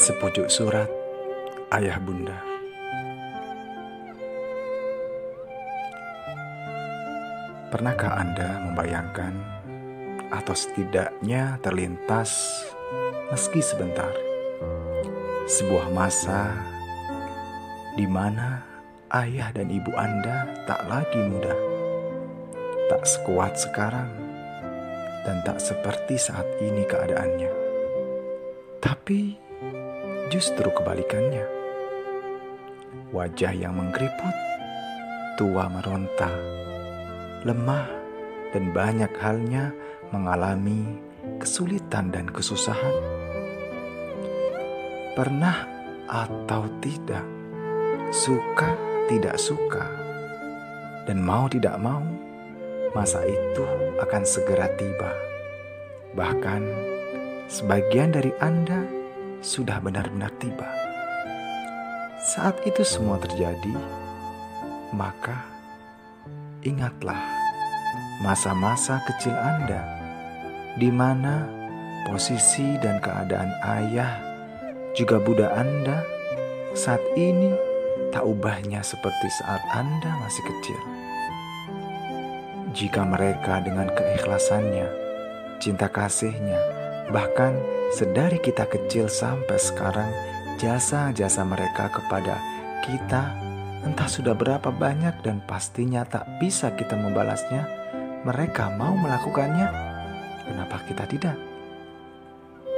Sepucuk surat ayah bunda. Pernahkah Anda membayangkan atau setidaknya terlintas meski sebentar sebuah masa di mana ayah dan ibu Anda tak lagi muda, tak sekuat sekarang, dan tak seperti saat ini keadaannya. Tapi justru kebalikannya. Wajah yang mengkeriput, tua meronta, lemah, dan banyak halnya mengalami kesulitan dan kesusahan. Pernah atau tidak, suka tidak suka, dan mau tidak mau, masa itu akan segera tiba. Bahkan sebagian dari Anda sudah benar-benar tiba. Saat itu semua terjadi, maka ingatlah masa-masa kecil Anda di mana posisi dan keadaan ayah juga Buddha Anda saat ini tak ubahnya seperti saat Anda masih kecil. Jika mereka dengan keikhlasannya, cinta kasihnya, bahkan Sedari kita kecil sampai sekarang, jasa-jasa mereka kepada kita entah sudah berapa banyak dan pastinya tak bisa kita membalasnya. Mereka mau melakukannya, kenapa kita tidak?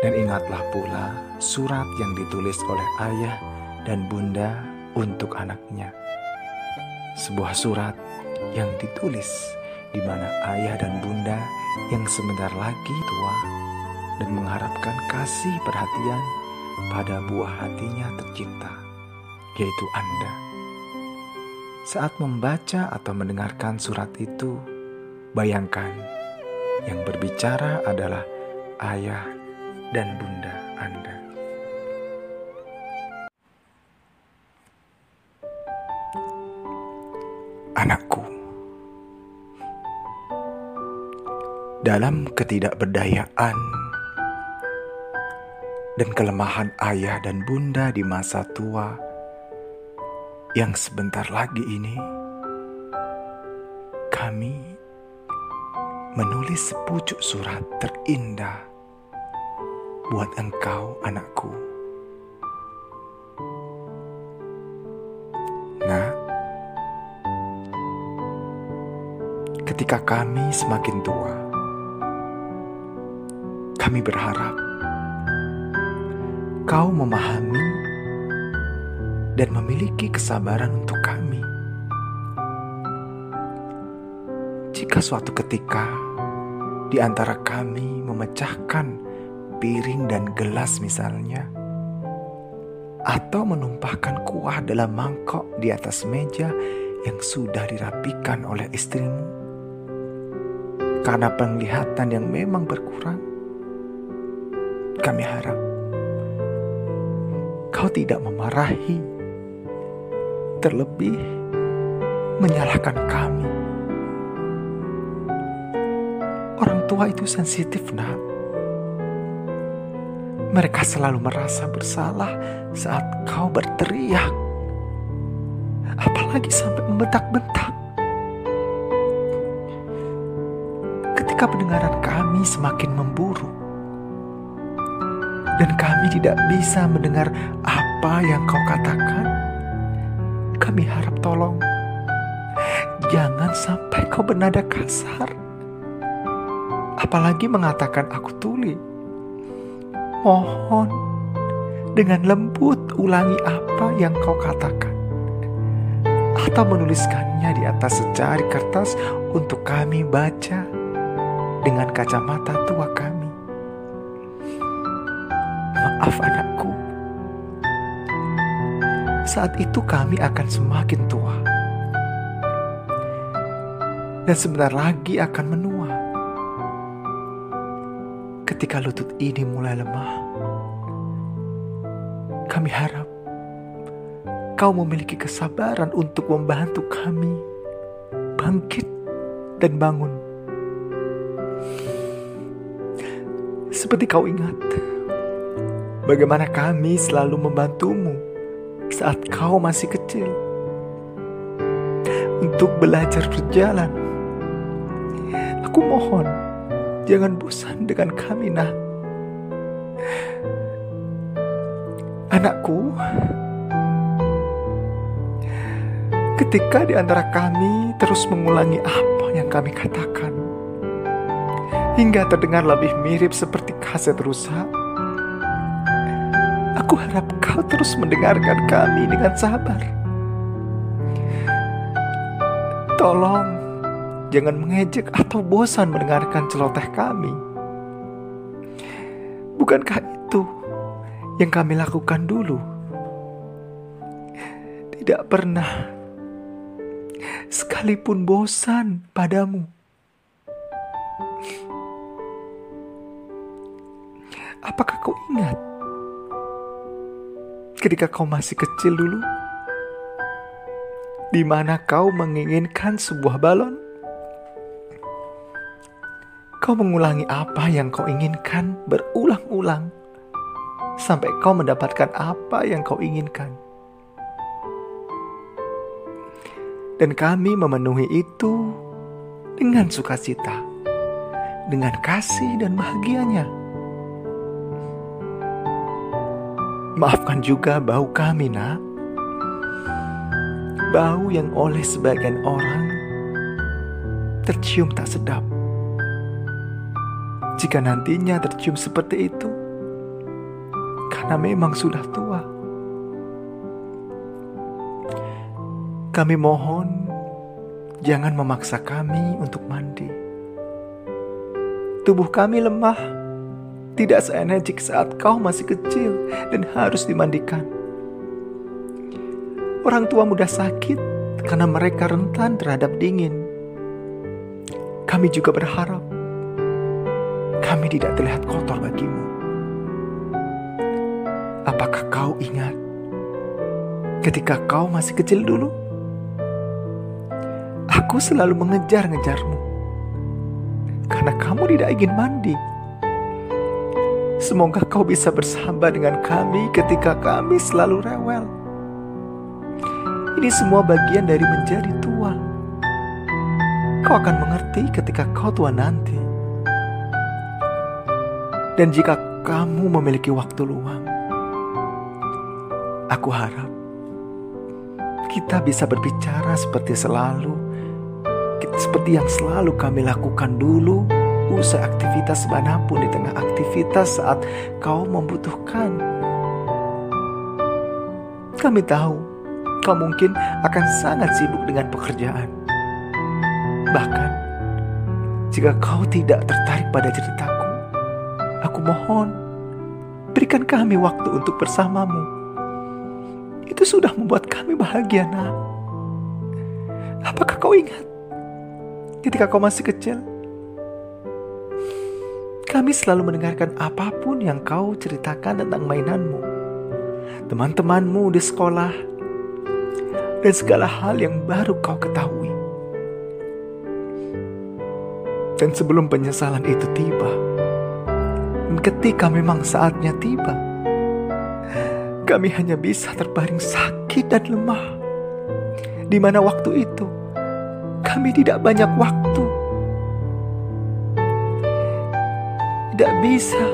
Dan ingatlah pula surat yang ditulis oleh ayah dan bunda untuk anaknya. Sebuah surat yang ditulis di mana ayah dan bunda yang sebentar lagi tua dan mengharapkan kasih perhatian pada buah hatinya tercinta, yaitu Anda. Saat membaca atau mendengarkan surat itu, bayangkan yang berbicara adalah ayah dan bunda Anda. Anakku, dalam ketidakberdayaan dan kelemahan ayah dan bunda di masa tua yang sebentar lagi ini, kami menulis sepucuk surat terindah buat engkau, anakku. Nah, ketika kami semakin tua, kami berharap kau memahami dan memiliki kesabaran untuk kami. Jika suatu ketika di antara kami memecahkan piring dan gelas misalnya, atau menumpahkan kuah dalam mangkok di atas meja yang sudah dirapikan oleh istrimu, karena penglihatan yang memang berkurang, kami harap Kau tidak memarahi, terlebih menyalahkan kami. Orang tua itu sensitif, nak. Mereka selalu merasa bersalah saat kau berteriak, apalagi sampai membentak-bentak. Ketika pendengaran kami semakin memburuk, dan kami tidak bisa mendengar apa yang kau katakan, kami harap tolong jangan sampai kau bernada kasar. Apalagi mengatakan aku tuli. Mohon dengan lembut ulangi apa yang kau katakan. Atau menuliskannya di atas secari kertas untuk kami baca dengan kacamata tua kami. Maaf anakku. Saat itu kami akan semakin tua. Dan sebentar lagi akan menua. Ketika lutut ini mulai lemah, kami harap kau memiliki kesabaran untuk membantu kami bangkit dan bangun. Seperti kau ingat, bagaimana kami selalu membantumu saat kau masih kecil untuk belajar berjalan. Aku mohon, jangan bosan dengan kami, nah. Anakku, ketika di antara kami terus mengulangi apa yang kami katakan, hingga terdengar lebih mirip seperti kaset rusak, aku harap kau terus mendengarkan kami dengan sabar. Tolong, jangan mengejek atau bosan mendengarkan celoteh kami. Bukankah itu yang kami lakukan dulu. Tidak pernah, sekalipun bosan padamu. Apakah kau ingat ketika kau masih kecil dulu? Di mana kau menginginkan sebuah balon? Kau mengulangi apa yang kau inginkan berulang-ulang sampai kau mendapatkan apa yang kau inginkan. Dan kami memenuhi itu dengan sukacita, dengan kasih dan bahagianya. Maafkan juga bau kami, nak. Bau yang oleh sebagian orang tercium tak sedap. Jika nantinya tercium seperti itu, karena memang sudah tua. Kami mohon, jangan memaksa kami untuk mandi. Tubuh kami lemah, tidak seenergik saat kau masih kecil dan harus dimandikan. Orang tua mudah sakit karena mereka rentan terhadap dingin. Kami juga berharap kami tidak terlihat kotor bagimu. Apakah kau ingat ketika kau masih kecil dulu? Aku selalu mengejar-ngejarmu karena kamu tidak ingin mandi. Semoga kau bisa bersama dengan kami ketika kami selalu rewel. Ini semua bagian dari menjadi tua. Kau akan mengerti ketika kau tua nanti. Dan jika kamu memiliki waktu luang, Aku harap kita bisa berbicara seperti selalu, seperti yang selalu kami lakukan dulu, usai aktivitas mana pun di tengah aktivitas saat kau membutuhkan. Kami tahu kau mungkin akan sangat sibuk dengan pekerjaan. Bahkan, jika kau tidak tertarik pada ceritaku, aku mohon, berikan kami waktu untuk bersamamu itu sudah membuat kami bahagia, nak. Apakah kau ingat ketika kau masih kecil? Kami selalu mendengarkan apa pun yang kau ceritakan tentang mainanmu, teman-temanmu di sekolah, dan segala hal yang baru kau ketahui. Dan sebelum penyesalan itu tiba, dan ketika memang saatnya tiba, kami hanya bisa terbaring sakit dan lemah. Di mana waktu itu kami tidak banyak waktu. Tidak bisa.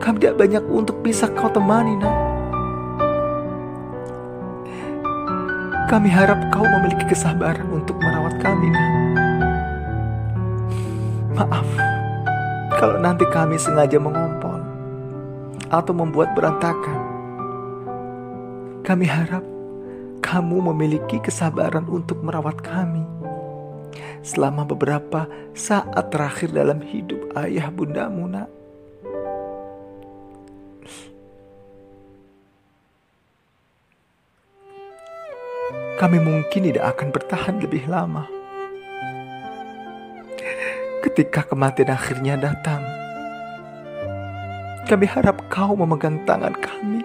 Kami tidak banyak untuk bisa kau temani, nak. Kami harap kau memiliki kesabaran untuk merawat kami, nak. Maaf kalau nanti kami sengaja mengompol atau membuat berantakan kami harap kamu memiliki kesabaran untuk merawat kami selama beberapa saat terakhir dalam hidup ayah bundamu, nak. Kami mungkin tidak akan bertahan lebih lama. Ketika kematian akhirnya datang, kami harap kau memegang tangan kami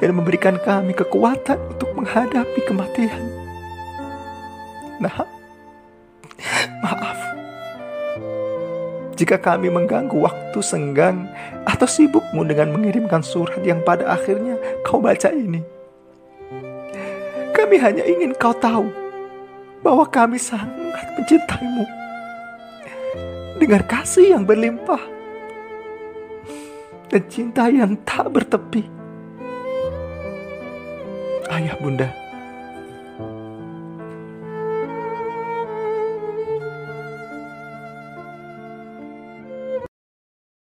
dan memberikan kami kekuatan untuk menghadapi kematian. Nah, maaf. jika kami mengganggu waktu senggang atau sibukmu dengan mengirimkan surat yang pada akhirnya kau baca ini. Kami hanya ingin kau tahu bahwa kami sangat mencintaimu dengan kasih yang berlimpah dan cinta yang tak bertepi. Ayah bunda,